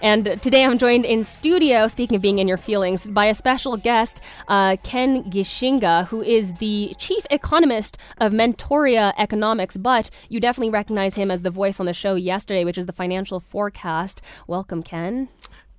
And today I'm joined in studio, speaking of being in your feelings, by a special guest, uh, Ken Gichinga, who is the chief economist of Mentoria Economics. But you definitely recognize him as the voice on the show yesterday, which is the financial forecast. Welcome, Ken.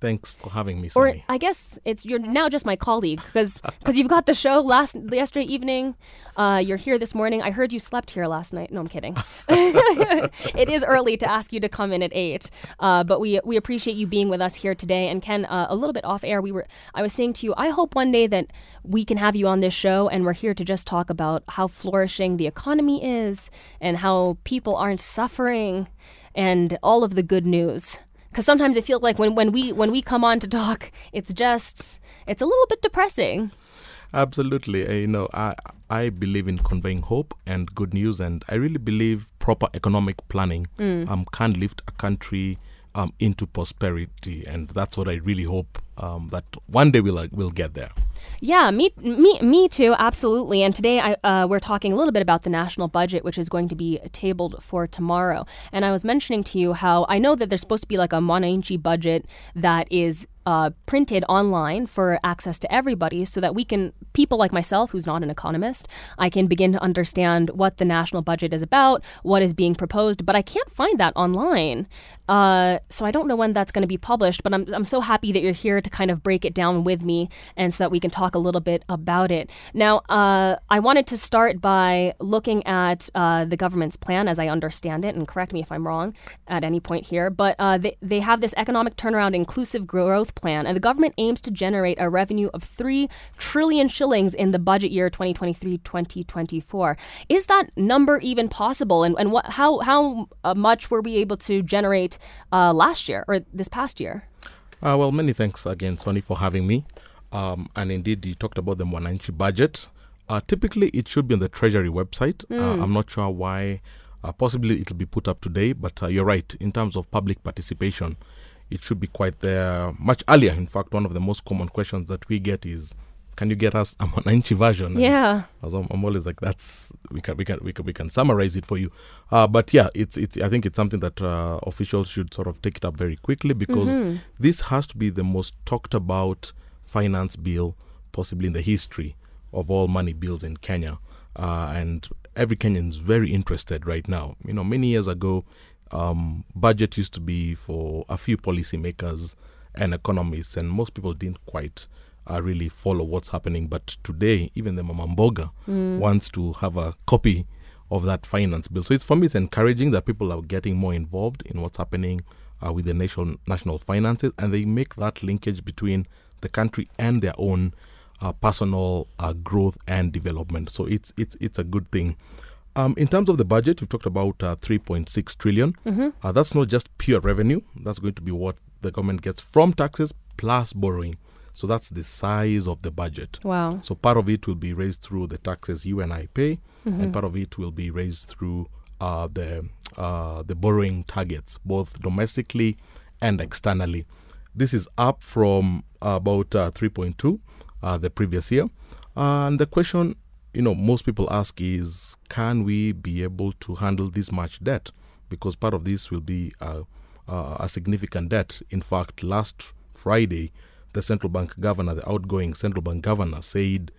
Thanks for having me, Or I guess it's you're now just my colleague because because you've got the show last yesterday evening. Uh, you're here this morning. I heard you slept here last night. No, I'm kidding. it is early to ask you to come in at eight, uh, but we we appreciate you being with us here today. And Ken, uh, a little bit off air, we were I was saying to you, I hope one day that we can have you on this show, and we're here to just talk about how flourishing the economy is and how people aren't suffering and all of the good news because sometimes it feels like when, when we when we come on to talk it's just it's a little bit depressing. Absolutely. Uh, you know i i believe in conveying hope and good news and i really believe proper economic planning. Mm. um, can lift a country um, into prosperity and that's what i really hope um, that one day we'll uh, we'll get there yeah, me, me, me too, absolutely. And today I, uh, we're talking a little bit about the national budget, which is going to be tabled for tomorrow. And I was mentioning to you how I know that there's supposed to be like a Mwananchi budget that is uh, printed online for access to everybody so that we can, people like myself, who's not an economist, I can begin to understand what the national budget is about, what is being proposed, but I can't find that online. Uh, so I don't know when that's going to be published, but I'm, I'm so happy that you're here to kind of break it down with me and so that we can talk a little bit about it. Now, uh, I wanted to start by looking at uh, the government's plan as I understand it, and correct me if I'm wrong at any point here, but uh, they, they have this economic turnaround inclusive growth plan, and the government aims to generate a revenue of 3 trillion shillings in the budget year 2023-2024. Is that number even possible? And, and what, how, how uh, much were we able to generate uh, last year or this past year? Uh, well, many thanks again, Soni, for having me. Um, and indeed, you talked about the Mwananchi budget. Uh, typically, it should be on the Treasury website. Mm. I'm not sure why. Uh, possibly it'll be put up today, but uh, you're right. In terms of public participation, it should be quite there much earlier. In fact, one of the most common questions that we get is, "Can you get us a Mwananchi version?" Yeah. I'm, I'm, always like, "That's we can we can we can, we can summarize it for you." Uh, but yeah, it's it's I think it's something that uh, officials should sort of take it up very quickly because mm-hmm. this has to be the most talked about finance bill possibly in the history of all money bills in Kenya, uh, and every Kenyan is very interested right now. You know, many years ago, um, budget used to be for a few policymakers and economists, and most people didn't quite uh, really follow what's happening. But today, even the Mama Mboga mm. wants to have a copy of that finance bill. So it's for me, it's encouraging that people are getting more involved in what's happening uh, with the national national finances, and they make that linkage between the country and their own uh, personal uh, growth and development. So it's it's it's a good thing. Um, in terms of the budget, we've talked about uh, 3.6 trillion. Mm-hmm. Uh, that's not just pure revenue. That's going to be what the government gets from taxes plus borrowing. So that's the size of the budget. Wow. So part of it will be raised through the taxes you and I pay, mm-hmm. and part of it will be raised through uh, the uh, the borrowing targets, both domestically and externally. This is up from about uh, 3.2 uh, the previous year. and the question you know most people ask is can we be able to handle this much debt because part of this will be a, a significant debt in fact last friday the central bank governor the outgoing central bank governor said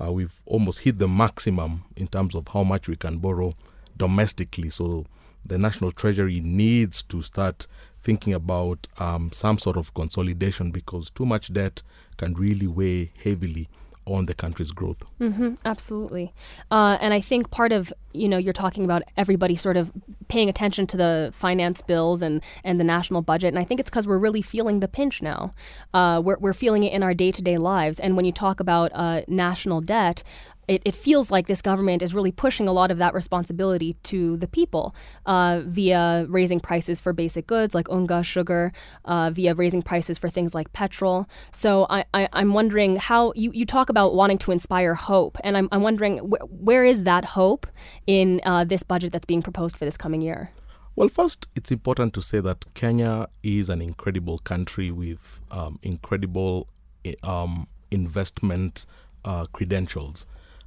uh, we've almost hit the maximum in terms of how much we can borrow domestically. So the national treasury needs to start thinking about um, some sort of consolidation because too much debt can really weigh heavily on the country's growth. Mm-hmm, absolutely. Uh, and I think part of, you know, you're talking about everybody sort of paying attention to the finance bills and, and the national budget. And I think it's because we're really feeling the pinch now. Uh, we're, we're feeling it in our day to day lives. And when you talk about uh, national debt, it, it, feels like this government is really pushing a lot of that responsibility to the people uh, via raising prices for basic goods like unga, sugar, uh, via raising prices for things like petrol. So I, am wondering how you, you talk about wanting to inspire hope, and I'm, I'm wondering wh- where is that hope in uh, this budget that's being proposed for this coming year? Well, first, it's important to say that Kenya is an incredible country with um, incredible eh, um, investment uh, credentials.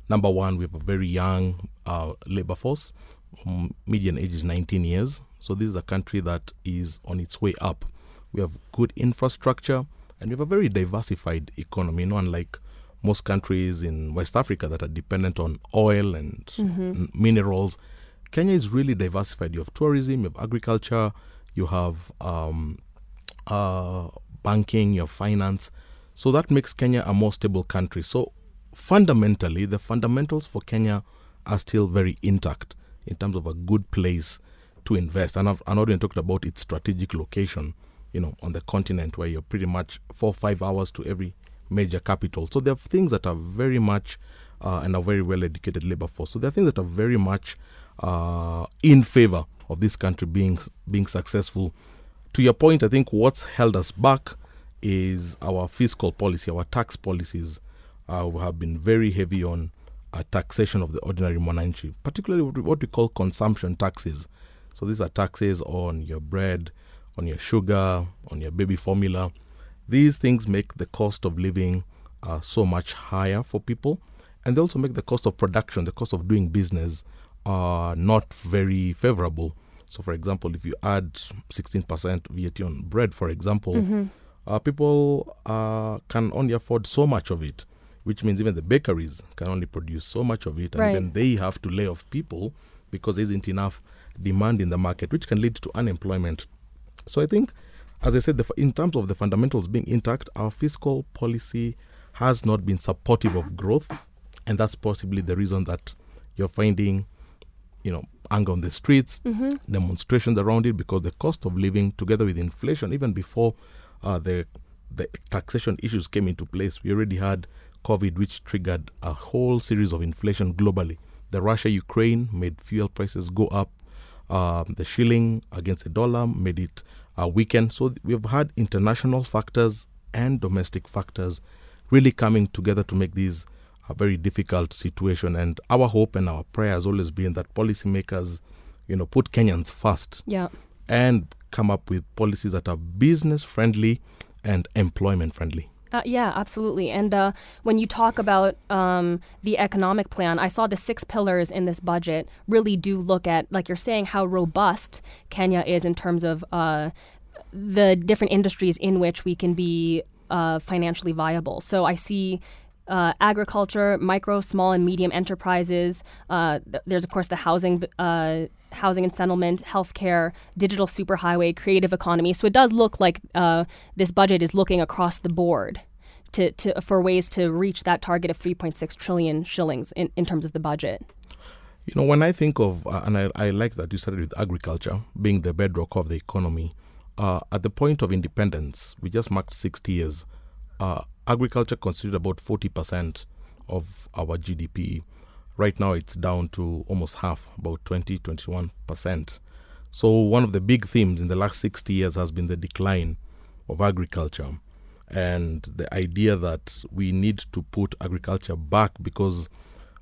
Number one, we have a very young uh, labor force. Um, median age is 19 years. So this is a country that is on its way up we have good infrastructure, and we have a very diversified economy, you know, unlike most countries in West Africa that are dependent on oil and Mm-hmm. minerals. Kenya is really diversified. You have tourism, you have agriculture, you have um, uh, banking, you have finance. So that makes Kenya a more stable country. So fundamentally, the fundamentals for Kenya are still very intact in terms of a good place to invest. And I've, I've already talked about its strategic location, you know, on the continent where you're pretty much four five hours to every major capital. So there are things that are very much uh, and a very well educated labor force. So there are things that are very much uh, in favor of this country being being successful. To your point, I think what's held us back is our fiscal policy, our tax policies. Uh, have been very heavy on uh, taxation of the ordinary mwananchi, particularly what we, what we call consumption taxes. So these are taxes on your bread, on your sugar, on your baby formula. These things make the cost of living uh, so much higher for people, and they also make the cost of production, the cost of doing business, uh, not very favorable. So, for example, if you add 16% VAT on bread, for example, Mm-hmm. uh, people uh, can only afford so much of it, which means even the bakeries can only produce so much of it, and Right. even they have to lay off people because there isn't enough demand in the market, which can lead to unemployment. So I think, as I said, the, in terms of the fundamentals being intact, our fiscal policy has not been supportive of growth, and that's possibly the reason that you're finding, you know, anger on the streets, Mm-hmm. demonstrations around it because the cost of living, together with inflation, even before uh, the the taxation issues came into place, we already had COVID, which triggered a whole series of inflation globally. The Russia Ukraine made fuel prices go up. Um, the shilling against the dollar made it uh, weaken. So we've had international factors and domestic factors really coming together to make these a very difficult situation. And our hope and our prayer has always been that policymakers, you know, put Kenyans first Yeah. and come up with policies that are business friendly and employment friendly. Uh, yeah, absolutely. And uh, when you talk about um, the economic plan, I saw the six pillars in this budget really do look at, like you're saying, how robust Kenya is in terms of uh, the different industries in which we can be uh, financially viable. So I see. Uh, agriculture, micro, small, and medium enterprises. Uh, th- there's of course the housing, uh, housing and settlement, healthcare, digital superhighway, creative economy. So it does look like uh, this budget is looking across the board to, to for ways to reach that target of 3.6 trillion shillings in, in terms of the budget. You know, when I think of, uh, and I, I like that you started with agriculture being the bedrock of the economy, uh, at the point of independence, we just marked 60 years, uh, agriculture constituted about 40% of our GDP. Right now, it's down to almost half, about 20, 21%. So, one of the big themes in the last 60 years has been the decline of agriculture and the idea that we need to put agriculture back because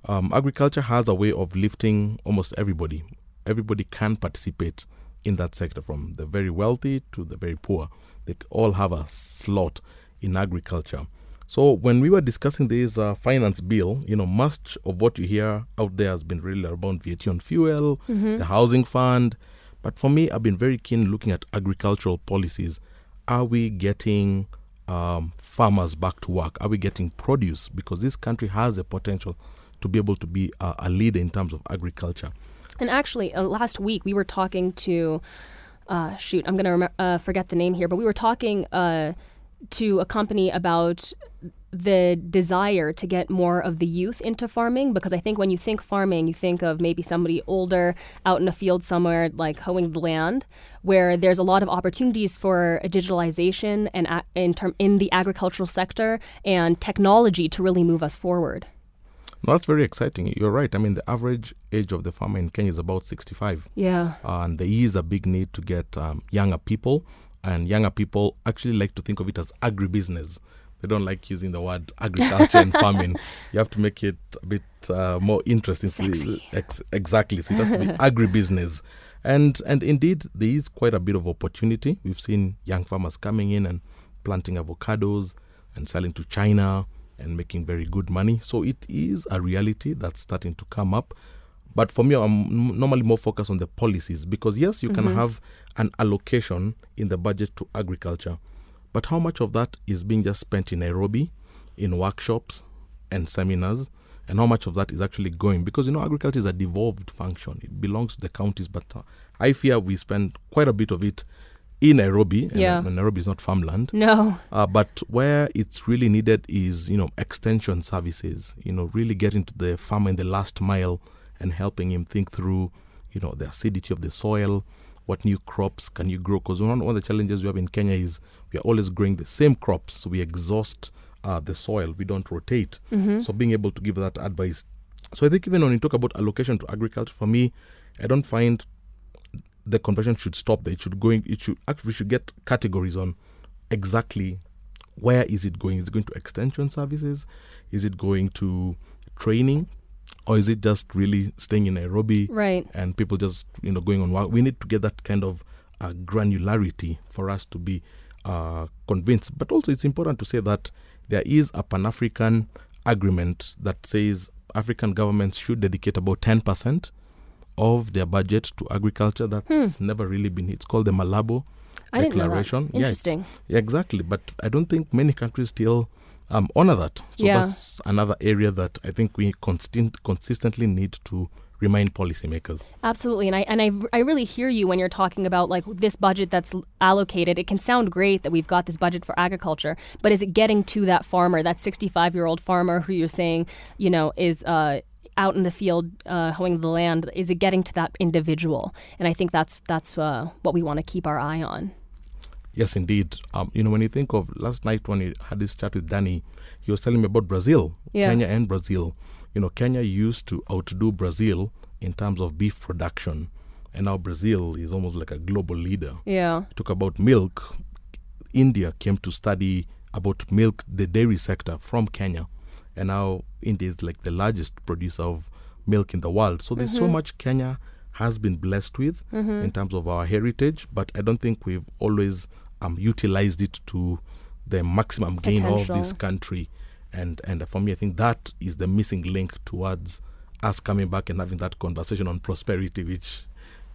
um, agriculture has a way of lifting almost everybody. Everybody can participate in that sector, from the very wealthy to the very poor. They all have a slot in agriculture. So when we were discussing this uh, finance bill, you know, much of what you hear out there has been really around VAT on fuel, the housing fund. But for me, I've been very keen looking at agricultural policies. Are we getting um, farmers back to work? Are we getting produce? Because this country has the potential to be able to be a, a leader in terms of agriculture. And actually, uh, last week we were talking to, uh, shoot, I'm going to rem- uh, forget the name here, but we were talking uh, to a company about the desire to get more of the youth into farming because I think when you think farming, you think of maybe somebody older out in a field somewhere like hoeing the land, where there's a lot of opportunities for digitalization and a- in term in the agricultural sector and technology to really move us forward. No, that's very exciting. You're right. I mean, the average age of the farmer in Kenya is about 65. Yeah. and there is a big need to get um, younger people and younger people actually like to think of it as agribusiness. They don't like using the word agriculture and farming. You have to make it a bit uh, more interesting. Sexy. Ex- exactly. So it has to be agribusiness. And and indeed there is quite a bit of opportunity. We've seen young farmers coming in and planting avocados and selling to china and making very good money. So it is a reality that's starting to come up But for me, I'm normally more focused on the policies because yes, you mm-hmm. can have an allocation in the budget to agriculture, but how much of that is being just spent in Nairobi, in workshops and seminars? and how much of that is actually going because you know agriculture is a devolved function it belongs to the counties but uh, i fear we spend quite a bit of it in Nairobi. Yeah. And, Nairobi is not farmland. No. Uh, but where it's really needed is, you know, extension services, you know, really getting to the farmer in the last mile and helping him think through, you know, the acidity of the soil, what new crops can you grow. Because one, one of the challenges we have in Kenya is we are always growing the same crops. So we exhaust uh, the soil, we don't rotate. Mm-hmm. So being able to give that advice. So I think even when you talk about allocation to agriculture, for me, I don't find the conversion should stop there. It should going. It should actually should get categories on exactly where is it going. Is it going to extension services? Is it going to training? Or is it just really staying in Nairobi? Right. And people just you know going on. We need to get that kind of uh, granularity for us to be uh, convinced. But also, it's important to say that there is a Pan African agreement that says African governments should dedicate about ten percent of their budget to agriculture. That's hmm. never really been. It's called the Malabo I Declaration. Interesting. Yeah, exactly. But I don't think many countries still um, honor that. So yeah. that's another area that I think we constant, consistently need to remind policymakers. Absolutely, and I and I, I really hear you when you're talking about like this budget that's allocated. It can sound great that we've got this budget for agriculture, but is it getting to that farmer, that 65 year old farmer who you're saying, you know, is uh, out in the field uh, hoeing the land is it getting to that individual and i think that's that's uh, what we want to keep our eye on yes indeed um, you know when you think of last night when he had this chat with danny he was telling me about brazil yeah. kenya and brazil you know kenya used to outdo brazil in terms of beef production and now brazil is almost like a global leader yeah talk about milk india came to study about milk the dairy sector from kenya and now India is like the largest producer of milk in the world. So there's mm-hmm. so much Kenya has been blessed with mm-hmm. in terms of our heritage, but I don't think we've always um, utilized it to the maximum gain Potential. of this country. And and for me, I think that is the missing link towards us coming back and having that conversation on prosperity, which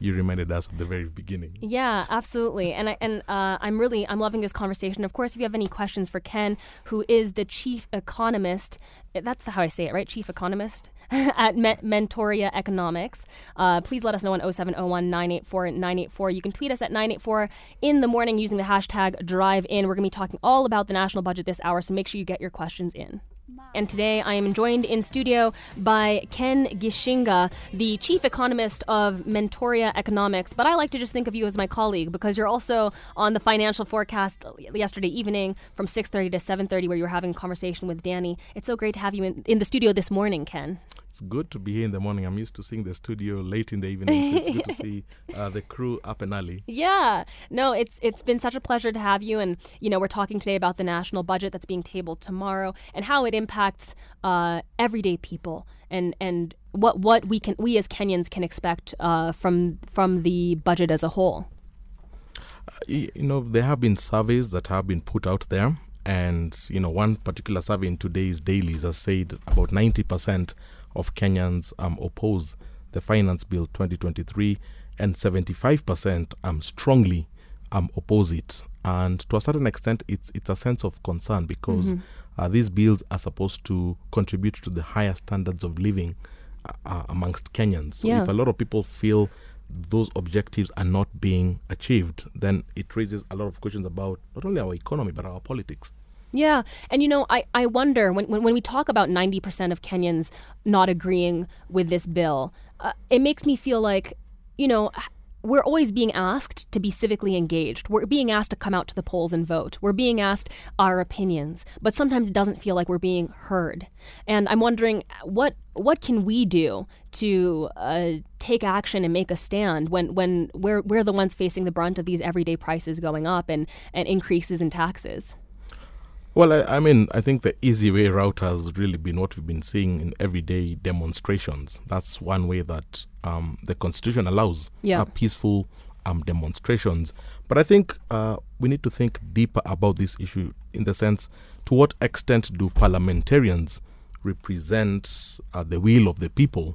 you reminded us at the very beginning. Yeah, absolutely. And I, and uh, I'm really I'm loving this conversation. Of course, if you have any questions for Ken, who is the chief economist, that's how I say it, right? Chief economist at Mentoria Economics. Uh, please let us know on 0701 984 984. You can tweet us at 984 in the morning using the hashtag drive in. We're going to be talking all about the national budget this hour, so make sure you get your questions in. And today I am joined in studio by Ken Gichinga, the chief economist of Mentoria Economics. But I like to just think of you as my colleague because you're also on the financial forecast yesterday evening from 6:30 to 7:30 where you were having a conversation with Danny. It's so great to have you in, in the studio this morning, Ken it's good to be here in the morning. I'm used to seeing the studio late in the evening. So it's good to see uh, the crew up and early. Yeah, no, it's it's been such a pleasure to have you. And you know, we're talking today about the national budget that's being tabled tomorrow and how it impacts uh, everyday people and and what what we can we as Kenyans can expect uh, from from the budget as a whole. Uh, you know, there have been surveys that have been put out there. And you know, one particular survey in today's dailies has said about ninety percent of Kenyans um, oppose the Finance Bill 2023, and 75% um, strongly um, oppose it. And to a certain extent, it's it's a sense of concern because mm-hmm. uh, these bills are supposed to contribute to the higher standards of living uh, uh, amongst Kenyans. So yeah. if a lot of people feel those objectives are not being achieved, then it raises a lot of questions about not only our economy but our politics. Yeah. And, you know, I, I wonder when, when, when we talk about 90% of Kenyans not agreeing with this bill, uh, it makes me feel like, you know, we're always being asked to be civically engaged. We're being asked to come out to the polls and vote. We're being asked our opinions, but sometimes it doesn't feel like we're being heard. And I'm wondering what what can we do to uh, take action and make a stand when when we're we're the ones facing the brunt of these everyday prices going up and and increases in taxes. Well, I, I, mean, I think the easy way route has really been what we've been seeing in everyday demonstrations. That's one way that um, the Constitution allows yeah. uh, peaceful um, demonstrations. But I think uh, we need to think deeper about this issue in the sense to what extent do parliamentarians represent uh, the will of the people.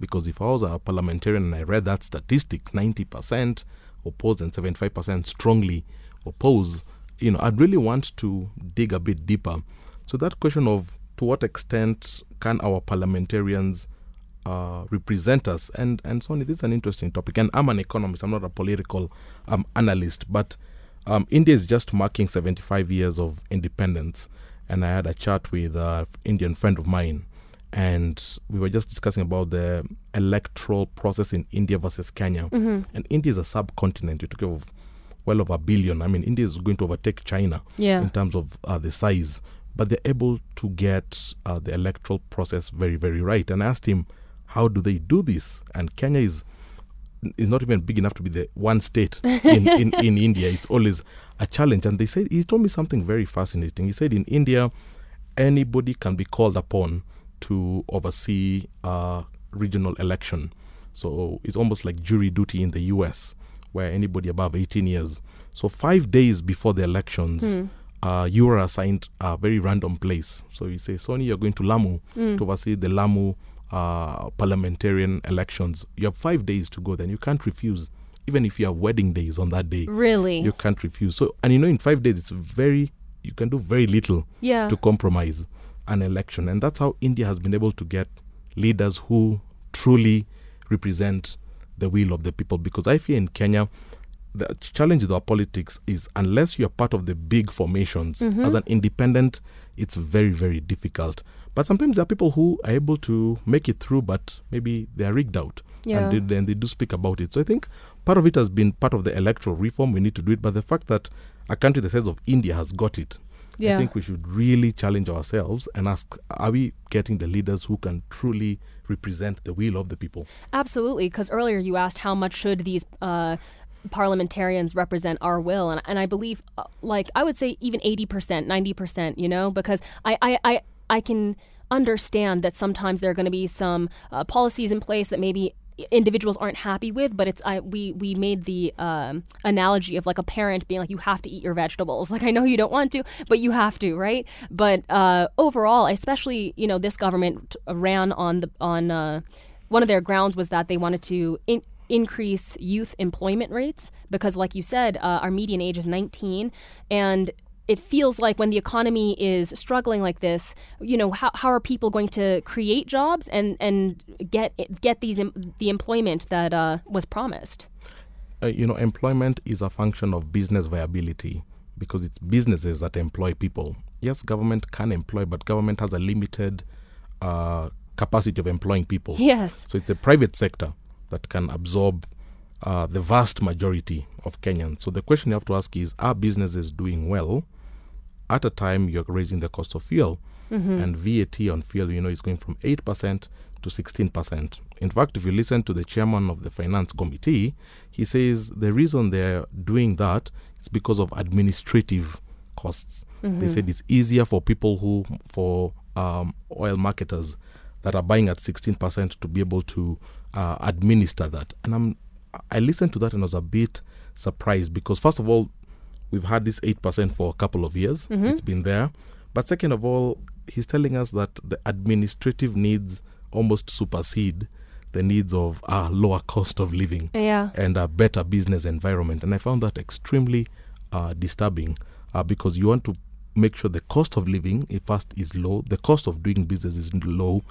Because if I was a parliamentarian and I read that statistic, 90% oppose and 75% strongly oppose, you know, I'd really want to dig a bit deeper. So that question of to what extent can our parliamentarians uh, represent us? And and Soni, this is an interesting topic. And I'm an economist. I'm not a political um, analyst, but um, India is just marking 75 years of independence. And I had a chat with an Indian friend of mine, and we were just discussing about the electoral process in India versus Kenya. And India is a subcontinent. You're talking of well over a billion. I mean, India is going to overtake China Yeah. in terms of uh, the size, but they're able to get uh, the electoral process very, very right. And I asked him, how do they do this? And Kenya is is not even big enough to be the one state in, in, in India. It's always a challenge. And they said he told me something very fascinating. He said in India, anybody can be called upon to oversee a regional election. So it's almost like jury duty in the US, where anybody above 18 years. So five days before the elections, uh, you are assigned a very random place. So you say, Soni, you're going to Lamu to oversee the Lamu uh, parliamentarian elections. You have five days to go. Then you can't refuse, even if you have wedding days on that day. Really? You can't refuse. So, and you know, in five days, it's very you can do very little yeah. to compromise an election, and that's how India has been able to get leaders who truly represent the will of the people. Because I feel in Kenya, the challenge with our politics is unless you're part of the big formations mm-hmm. as an independent, it's very, very difficult. But sometimes there are people who are able to make it through, but maybe they are rigged out. Yeah. And they, then they do speak about it. So I think part of it has been part of the electoral reform. We need to do it. But the fact that a country the size of India has got it, Yeah. I think we should really challenge ourselves and ask are we getting the leaders who can truly represent the will of the people? Absolutely, because earlier you asked how much should these uh, parliamentarians represent our will, and, and I believe, uh, like I would say, even eighty percent, ninety percent. You know, because I I I, I can understand that sometimes there are going to be some uh, policies in place that maybe individuals aren't happy with but it's I we we made the um, analogy of like a parent being like you have to eat your vegetables. Like I know you don't want to but you have to right? But uh, overall especially you know this government ran on the on uh, one of their grounds was that they wanted to in, increase youth employment rates because like you said uh, our median age is 19 and it feels like when the economy is struggling like this, you know, how, how are people going to create jobs and, and get get these the employment that uh, was promised? Uh, you know, employment is a function of business viability because it's businesses that employ people. Yes, government can employ, but government has a limited uh, capacity of employing people. Yes. So it's a private sector that can absorb uh, the vast majority of Kenyans. So the question you have to ask is are businesses doing well at a time you're raising the cost of fuel? And VAT on fuel, you know, is going from 8% to 16%. In fact, if you listen to the chairman of the finance committee, he says the reason they're doing that is because of administrative costs. They said it's easier for people who, for um, oil marketers that are buying at 16% to be able to uh, administer that. And I'm, I listened to that and I was a bit surprised because, first of all, we've had this 8% for a couple of years. It's been there. But second of all, he's telling us that the administrative needs almost supersede the needs of a lower cost of living Yeah. and a better business environment. And I found that extremely uh, disturbing uh, because you want to make sure the cost of living, if first, is low, the cost of doing business is low.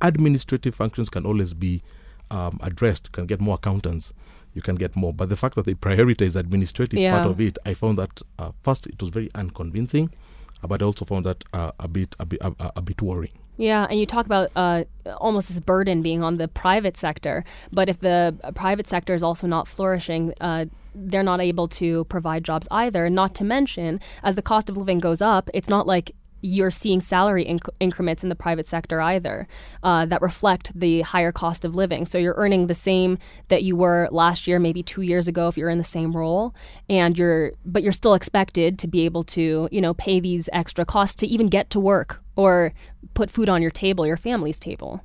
Administrative functions can always be um, addressed. Can get more accountants, you can get more. But the fact that they prioritize administrative Yeah. part of it, I found that uh, first it was very unconvincing, uh, but I also found that uh, a bit a bit a, a- bit worrying. Yeah, and you talk about uh, almost this burden being on the private sector, but if the private sector is also not flourishing, uh, they're not able to provide jobs either. Not to mention, as the cost of living goes up, it's not like you're seeing salary inc- increments in the private sector either uh, that reflect the higher cost of living. So you're earning the same that you were last year, maybe two years ago, if you're in the same role, and you're but you're still expected to be able to you know pay these extra costs to even get to work or put food on your table, your family's table.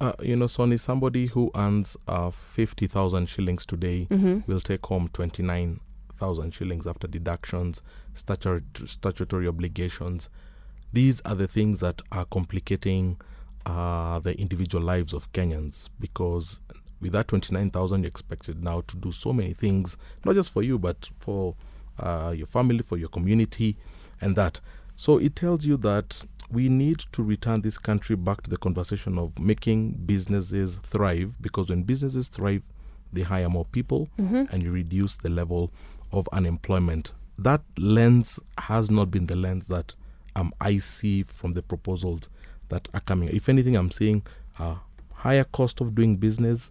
Uh, you know, Soni, somebody who earns uh, 50,000 shillings today will take home 29,000 shillings after deductions, statutory, statutory obligations. These are the things that are complicating uh, the individual lives of Kenyans because with that 29,000 you're expected now to do so many things, not just for you, but for uh, your family, for your community, and that. So it tells you that we need to return this country back to the conversation of making businesses thrive because when businesses thrive, they hire more people Mm-hmm. and you reduce the level of unemployment. That lens has not been the lens that um, I see from the proposals that are coming. If anything, I'm seeing a higher cost of doing business,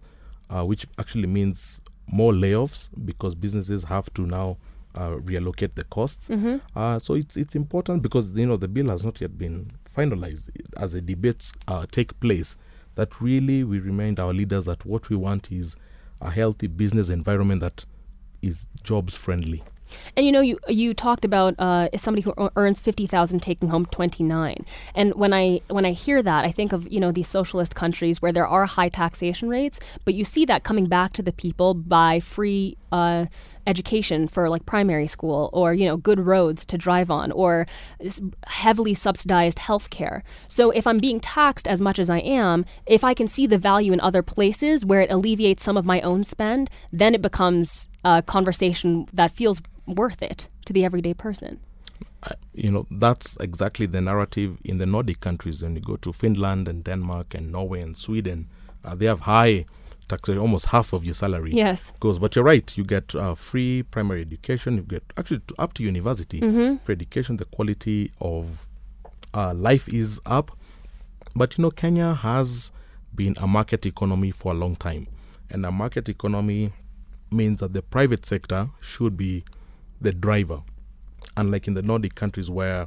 uh, which actually means more layoffs because businesses have to now uh, reallocate the costs. Mm-hmm. Uh, so it's it's important because you know the bill has not yet been finalized as the debates uh, take place. That really we remind our leaders that what we want is a healthy business environment that is jobs friendly. And you know, you you talked about uh, somebody who earns fifty thousand taking home twenty nine. And when I when I hear that, I think of you know these socialist countries where there are high taxation rates, but you see that coming back to the people by free uh, education for like primary school, or you know good roads to drive on, or heavily subsidized health care. So if I'm being taxed as much as I am, if I can see the value in other places where it alleviates some of my own spend, then it becomes a conversation that feels worth it to the everyday person. Uh, you know that's exactly the narrative in the Nordic countries. When you go to Finland and Denmark and Norway and Sweden, uh, they have high taxation, almost half of your salary Yes. goes. But you're right, you get uh, free primary education. You get actually to, up to university Mm-hmm. for education. The quality of uh, life is up. But you know, Kenya has been a market economy for a long time, and a market economy means that the private sector should be the driver, unlike in the Nordic countries where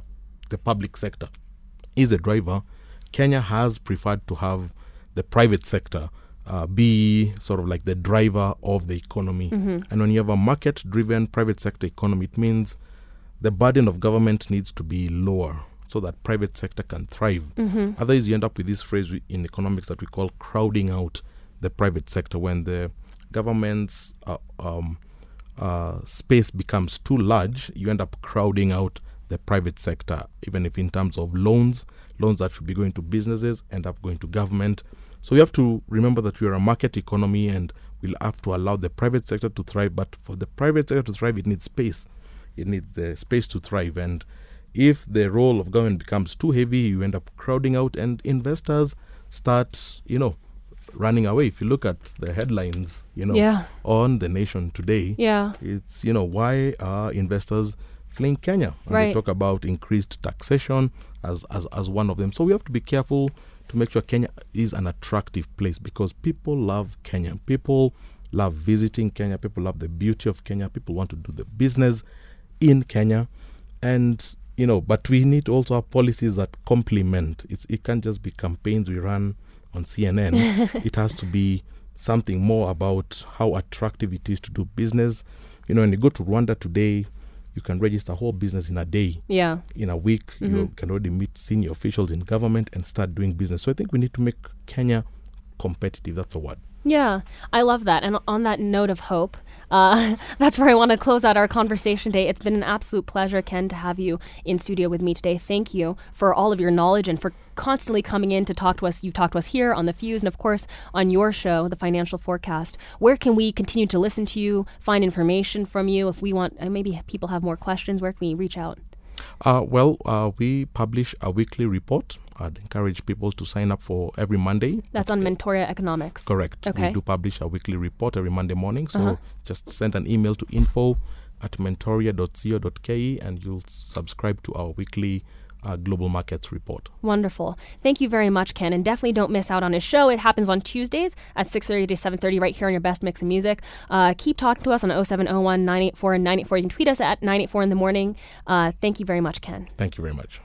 the public sector is a driver. Kenya has preferred to have the private sector uh, be sort of like the driver of the economy. And when you have a market driven private sector economy, it means the burden of government needs to be lower so that private sector can thrive. Otherwise, you end up with this phrase in economics that we call crowding out the private sector when the government's uh, um, uh, space becomes too large, you end up crowding out the private sector, even if in terms of loans, loans that should be going to businesses end up going to government. So you have to remember that we are a market economy and we'll have to allow the private sector to thrive. But for the private sector to thrive, it needs space. It needs the space to thrive. And if the role of government becomes too heavy, you end up crowding out, and investors start, you know, running away. If you look at the headlines, you know, Yeah. on the nation today, Yeah. it's you know why are investors fleeing Kenya? And Right. They talk about increased taxation as, as as one of them. So we have to be careful to make sure Kenya is an attractive place because people love Kenya. People love visiting Kenya. People love the beauty of Kenya. People want to do the business in Kenya, and you know, but we need also have policies that complement. It's, it can't just be campaigns we run on CNN. it has to be something more about how attractive it is to do business. You know, when you go to Rwanda today, you can register a whole business in a day. Yeah. In a week, you mm-hmm. can already meet senior officials in government and start doing business. So I think we need to make Kenya competitive. That's the word. Yeah, I love that. And on that note of hope, uh, that's where I want to close out our conversation today. It's been an absolute pleasure, Ken, to have you in studio with me today. Thank you for all of your knowledge and for constantly coming in to talk to us. You've talked to us here on The Fuse and, of course, on your show, The Financial Forecast. Where can we continue to listen to you, find information from you? If we want, uh, maybe people have more questions, where can we reach out? Uh, well, uh, we publish a weekly report. I'd encourage people to sign up for every Monday. That's on Mentoria Economics. Correct. Okay. We do publish a weekly report every Monday morning. So Uh-huh. just send an email to info at mentoria.co.ke and you'll subscribe to our weekly uh, global markets report. Wonderful. Thank you very much, Ken. And definitely don't miss out on his show. It happens on Tuesdays at 6.30 to 7.30 right here on your best mix of music. Uh, keep talking to us on 0701 984 984. You can tweet us at 984 in the morning. Uh, thank you very much, Ken. Thank you very much.